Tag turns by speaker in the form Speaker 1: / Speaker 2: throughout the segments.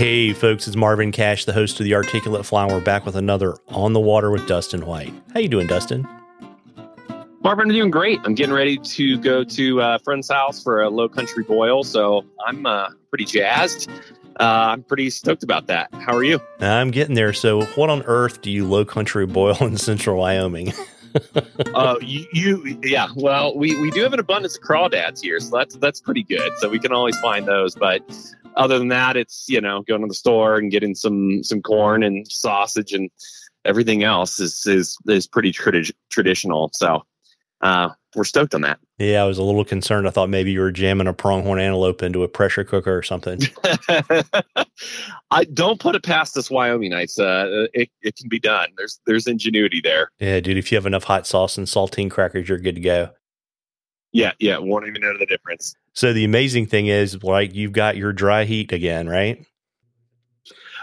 Speaker 1: Hey, folks, it's Marvin Cash, the host of the Articulate Fly. We're back with another On the Water with Dustin White. How you doing, Dustin?
Speaker 2: Marvin, I'm doing great. I'm getting ready to go to a friend's house for a low country boil, so I'm uh, pretty jazzed. Uh, I'm pretty stoked about that. How are you?
Speaker 1: I'm getting there. So, what on earth do you low country boil in central Wyoming?
Speaker 2: Oh, you, you, yeah. Well, we, we do have an abundance of crawdads here, so that's that's pretty good. So we can always find those. But other than that, it's you know going to the store and getting some some corn and sausage and everything else is is is pretty tradi- traditional. So uh, we're stoked on that.
Speaker 1: Yeah, I was a little concerned. I thought maybe you were jamming a pronghorn antelope into a pressure cooker or something.
Speaker 2: I don't put it past this Wyomingites. Uh, it it can be done. There's there's ingenuity there.
Speaker 1: Yeah, dude, if you have enough hot sauce and saltine crackers, you're good to go.
Speaker 2: Yeah, yeah. Won't even know the difference.
Speaker 1: So the amazing thing is, like, you've got your dry heat again, right?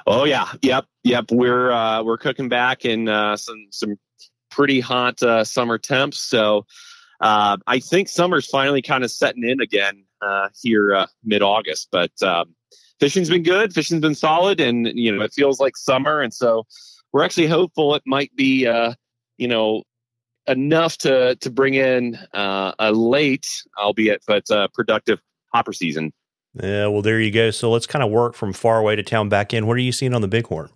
Speaker 2: Oh yeah, yep, yep. We're uh, we're cooking back in uh, some some pretty hot uh, summer temps. So uh, I think summer's finally kind of setting in again uh, here uh, mid August. But um, fishing's been good. Fishing's been solid, and you know it feels like summer. And so we're actually hopeful it might be uh, you know enough to to bring in uh, a late, albeit but uh, productive hopper season.
Speaker 1: Yeah, well, there you go. So let's kind of work from far away to town back in. What are you seeing on the Bighorn?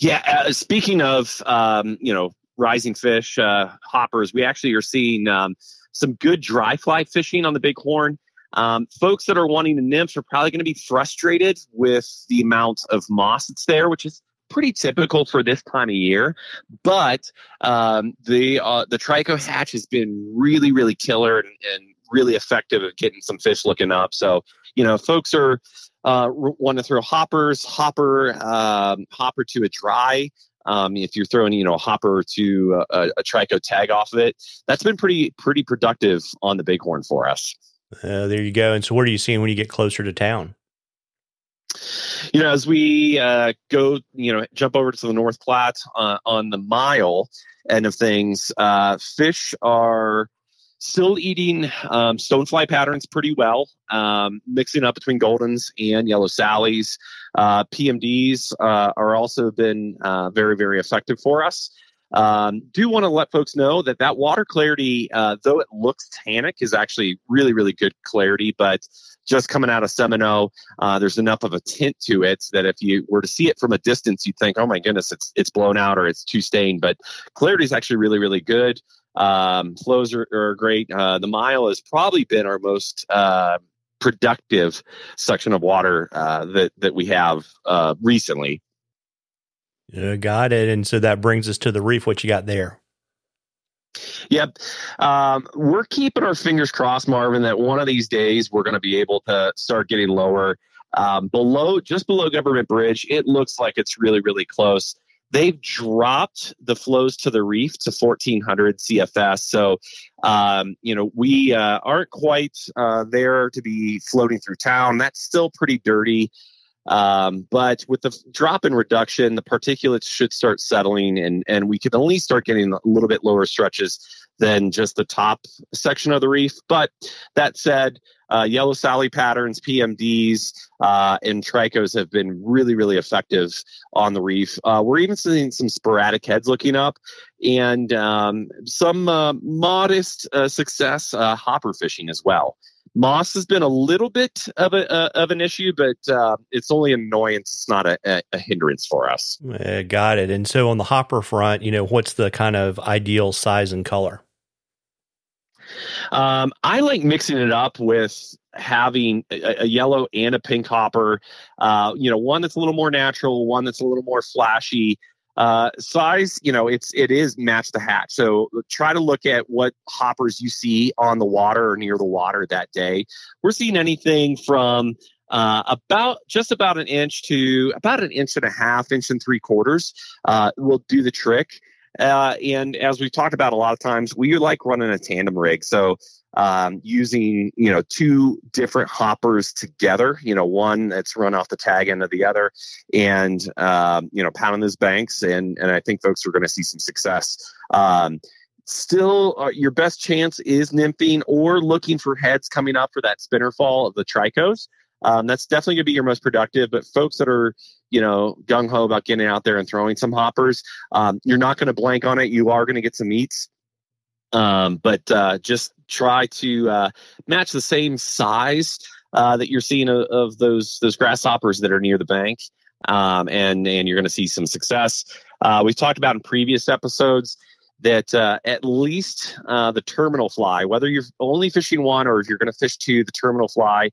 Speaker 2: Yeah, uh, speaking of um, you know rising fish uh, hoppers, we actually are seeing um, some good dry fly fishing on the Bighorn. Um, folks that are wanting the nymphs are probably going to be frustrated with the amount of moss that's there, which is pretty typical for this time of year. But um, the uh, the trico hatch has been really, really killer and, and really effective at getting some fish looking up. So you know, folks are uh, want to throw hoppers, hopper, um, hopper to a dry. Um, if you're throwing, you know, a hopper to a, a trico tag off of it, that's been pretty pretty productive on the bighorn for us.
Speaker 1: Uh, there you go. And so, what are you seeing when you get closer to town?
Speaker 2: You know, as we uh, go, you know, jump over to the North Platte uh, on the mile end of things, uh, fish are still eating um, stonefly patterns pretty well, um, mixing up between goldens and yellow sallies. Uh, PMDs uh, are also been uh, very, very effective for us. Um, do want to let folks know that that water clarity, uh, though it looks tannic, is actually really, really good clarity. But just coming out of Seminoe, uh, there's enough of a tint to it that if you were to see it from a distance, you'd think, "Oh my goodness, it's it's blown out or it's too stained." But clarity is actually really, really good. Um, flows are, are great. Uh, the mile has probably been our most uh, productive section of water uh, that that we have uh, recently.
Speaker 1: Got it. And so that brings us to the reef. What you got there?
Speaker 2: Yep. Um, we're keeping our fingers crossed, Marvin, that one of these days we're going to be able to start getting lower. Um, below, just below Government Bridge, it looks like it's really, really close. They've dropped the flows to the reef to 1400 CFS. So, um, you know, we uh, aren't quite uh, there to be floating through town. That's still pretty dirty. Um, but with the drop in reduction, the particulates should start settling, and and we could least start getting a little bit lower stretches than just the top section of the reef. But that said, uh, yellow Sally patterns, PMDs, uh, and tricos have been really, really effective on the reef. Uh, we're even seeing some sporadic heads looking up and um, some uh, modest uh, success uh, hopper fishing as well. Moss has been a little bit of a uh, of an issue, but uh, it's only an annoyance. It's not a, a, a hindrance for us.
Speaker 1: Uh, got it. And so on the hopper front, you know, what's the kind of ideal size and color?
Speaker 2: Um, I like mixing it up with having a, a yellow and a pink hopper. Uh, you know, one that's a little more natural, one that's a little more flashy. Uh, size, you know, it's it is match the hatch. So try to look at what hoppers you see on the water or near the water that day. We're seeing anything from uh, about just about an inch to about an inch and a half, inch and three quarters uh, will do the trick. Uh, and as we've talked about a lot of times, we like running a tandem rig. So um, using you know two different hoppers together you know one that's run off the tag end of the other and um, you know pounding those banks and and i think folks are going to see some success um, still uh, your best chance is nymphing or looking for heads coming up for that spinner fall of the tricos um, that's definitely going to be your most productive. But folks that are, you know, gung ho about getting out there and throwing some hoppers, um, you're not going to blank on it. You are going to get some eats. Um, but uh, just try to uh, match the same size uh, that you're seeing of, of, those those grasshoppers that are near the bank, um, and and you're going to see some success. Uh, we've talked about in previous episodes that uh, at least uh, the terminal fly, whether you're only fishing one or if you're going to fish two, the terminal fly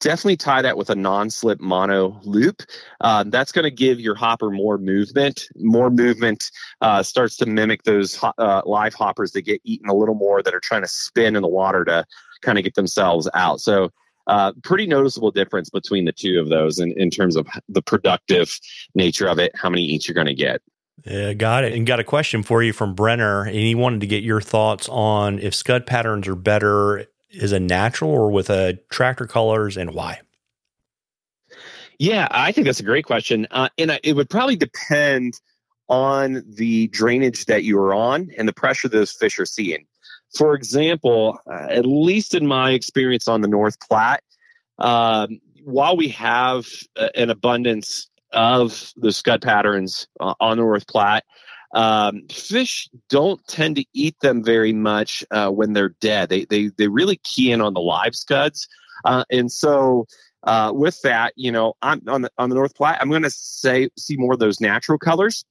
Speaker 2: definitely tie that with a non-slip mono loop. Uh, that's going to give your hopper more movement. More movement uh, starts to mimic those ho- uh, live hoppers that get eaten a little more that are trying to spin in the water to kind of get themselves out. So uh, pretty noticeable difference between the two of those in, in terms of the productive nature of it, how many eats you're going to get.
Speaker 1: Yeah, got it. And got a question for you from Brenner, and he wanted to get your thoughts on if scud patterns are better is a natural or with a tractor colors and why?
Speaker 2: Yeah, I think that's a great question. Uh, and it would probably depend on the drainage that you are on and the pressure those fish are seeing. For example, uh, at least in my experience on the North Platte, um, while we have an abundance of the scud patterns uh, on the North Platte, um, fish don't tend to eat them very much uh, when they're dead. They, they they really key in on the live scuds, uh, and so uh, with that, you know, I'm on the on the North Platte. I'm going to say see more of those natural colors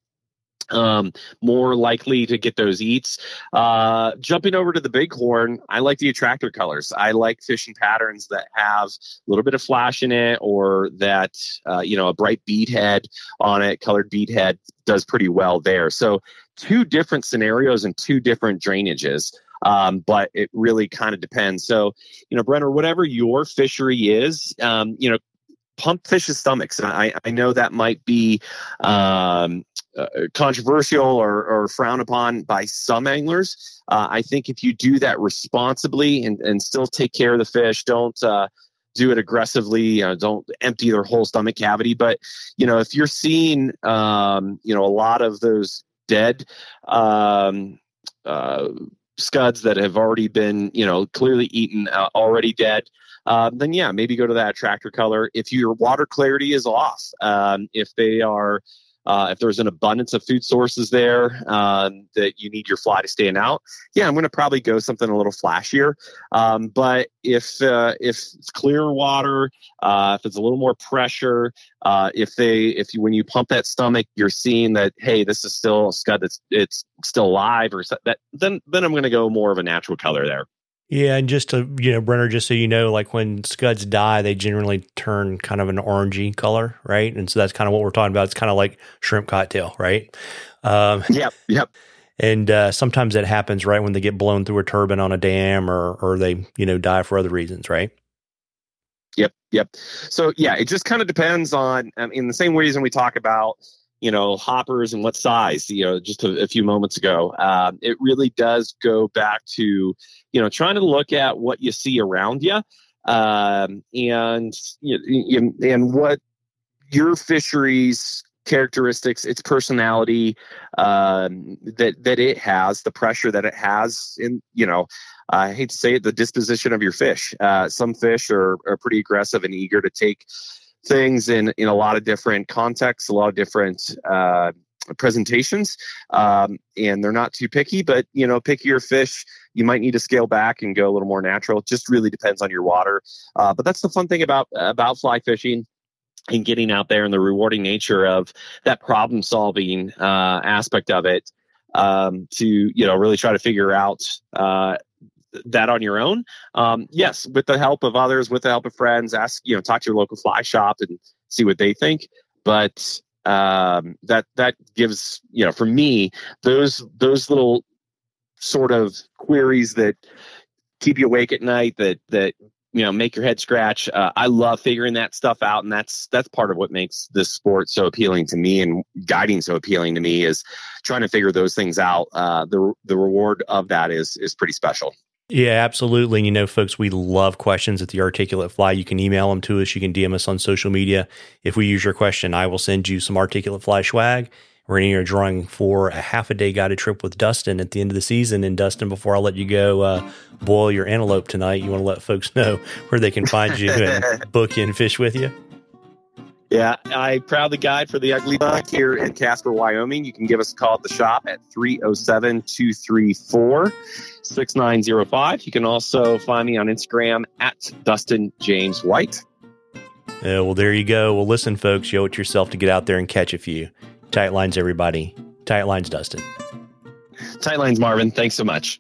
Speaker 2: um, more likely to get those eats. Uh, jumping over to the bighorn, I like the attractor colors. I like fishing patterns that have a little bit of flash in it or that, uh, you know, a bright bead head on it, colored bead head does pretty well there. So, two different scenarios and two different drainages. Um, but it really kind of depends. So, you know, Brenner, whatever your fishery is, um, you know, pump fish's stomachs. I, I know that might be um, uh, controversial or, or frowned upon by some anglers. Uh, I think if you do that responsibly and, and still take care of the fish, don't uh, do it aggressively. don't empty their whole stomach cavity. But you know, if you're seeing um, you know a lot of those dead um, uh, scuds that have already been you know clearly eaten, uh, already dead um, then yeah, maybe go to that attractor color. If your water clarity is off, um, if they are, uh, if there's an abundance of food sources there um, that you need your fly to stand out, yeah, I'm going to probably go something a little flashier. Um, but if uh, if it's clear water, uh, if it's a little more pressure, uh, if they if you when you pump that stomach, you're seeing that hey, this is still a scud that's it's still alive or that, then then I'm going to go more of a natural color there.
Speaker 1: Yeah, and just to you know, Brenner, just so you know, like when scuds die, they generally turn kind of an orangey color, right? And so that's kind of what we're talking about. It's kind of like shrimp cocktail, right?
Speaker 2: Um, yep, yep.
Speaker 1: And uh, sometimes that happens right when they get blown through a turbine on a dam, or or they you know die for other reasons, right?
Speaker 2: Yep, yep. So yeah, it just kind of depends on um, in the same reason we talk about you know hoppers and what size you know just a, a few moments ago um, it really does go back to you know trying to look at what you see around you um, and you and what your fisheries characteristics its personality um, that that it has the pressure that it has in you know I hate to say it, the disposition of your fish. Uh, some fish are, are pretty aggressive and eager to take things in in a lot of different contexts, a lot of different uh, presentations, um, and they're not too picky. But you know, pickier fish, you might need to scale back and go a little more natural. It just really depends on your water. Uh, but that's the fun thing about about fly fishing and getting out there and the rewarding nature of that problem solving uh, aspect of it um, to you know really try to figure out uh, that on your own. Um, yes, with the help of others, with the help of friends, ask you know talk to your local fly shop and see what they think. But um, that that gives you know for me those those little sort of queries that keep you awake at night that that you know make your head scratch uh, i love figuring that stuff out and that's that's part of what makes this sport so appealing to me and guiding so appealing to me is trying to figure those things out uh, the the reward of that is is pretty special
Speaker 1: yeah, absolutely. And you know, folks, we love questions at the Articulate Fly. You can email them to us. You can DM us on social media. If we use your question, I will send you some Articulate Fly swag. We're in here drawing for a half a day guided trip with Dustin at the end of the season. And Dustin, before I let you go, uh, boil your antelope tonight, you want to let folks know where they can find you and book you and fish with you?
Speaker 2: Yeah, I proudly guide for the Ugly Bug here in Casper, Wyoming. You can give us a call at the shop at 307 234 6905. You can also find me on Instagram at Dustin James White.
Speaker 1: Uh, well, there you go. Well, listen, folks, you owe it yourself to get out there and catch a few. Tight lines, everybody. Tight lines, Dustin.
Speaker 2: Tight lines, Marvin. Thanks so much.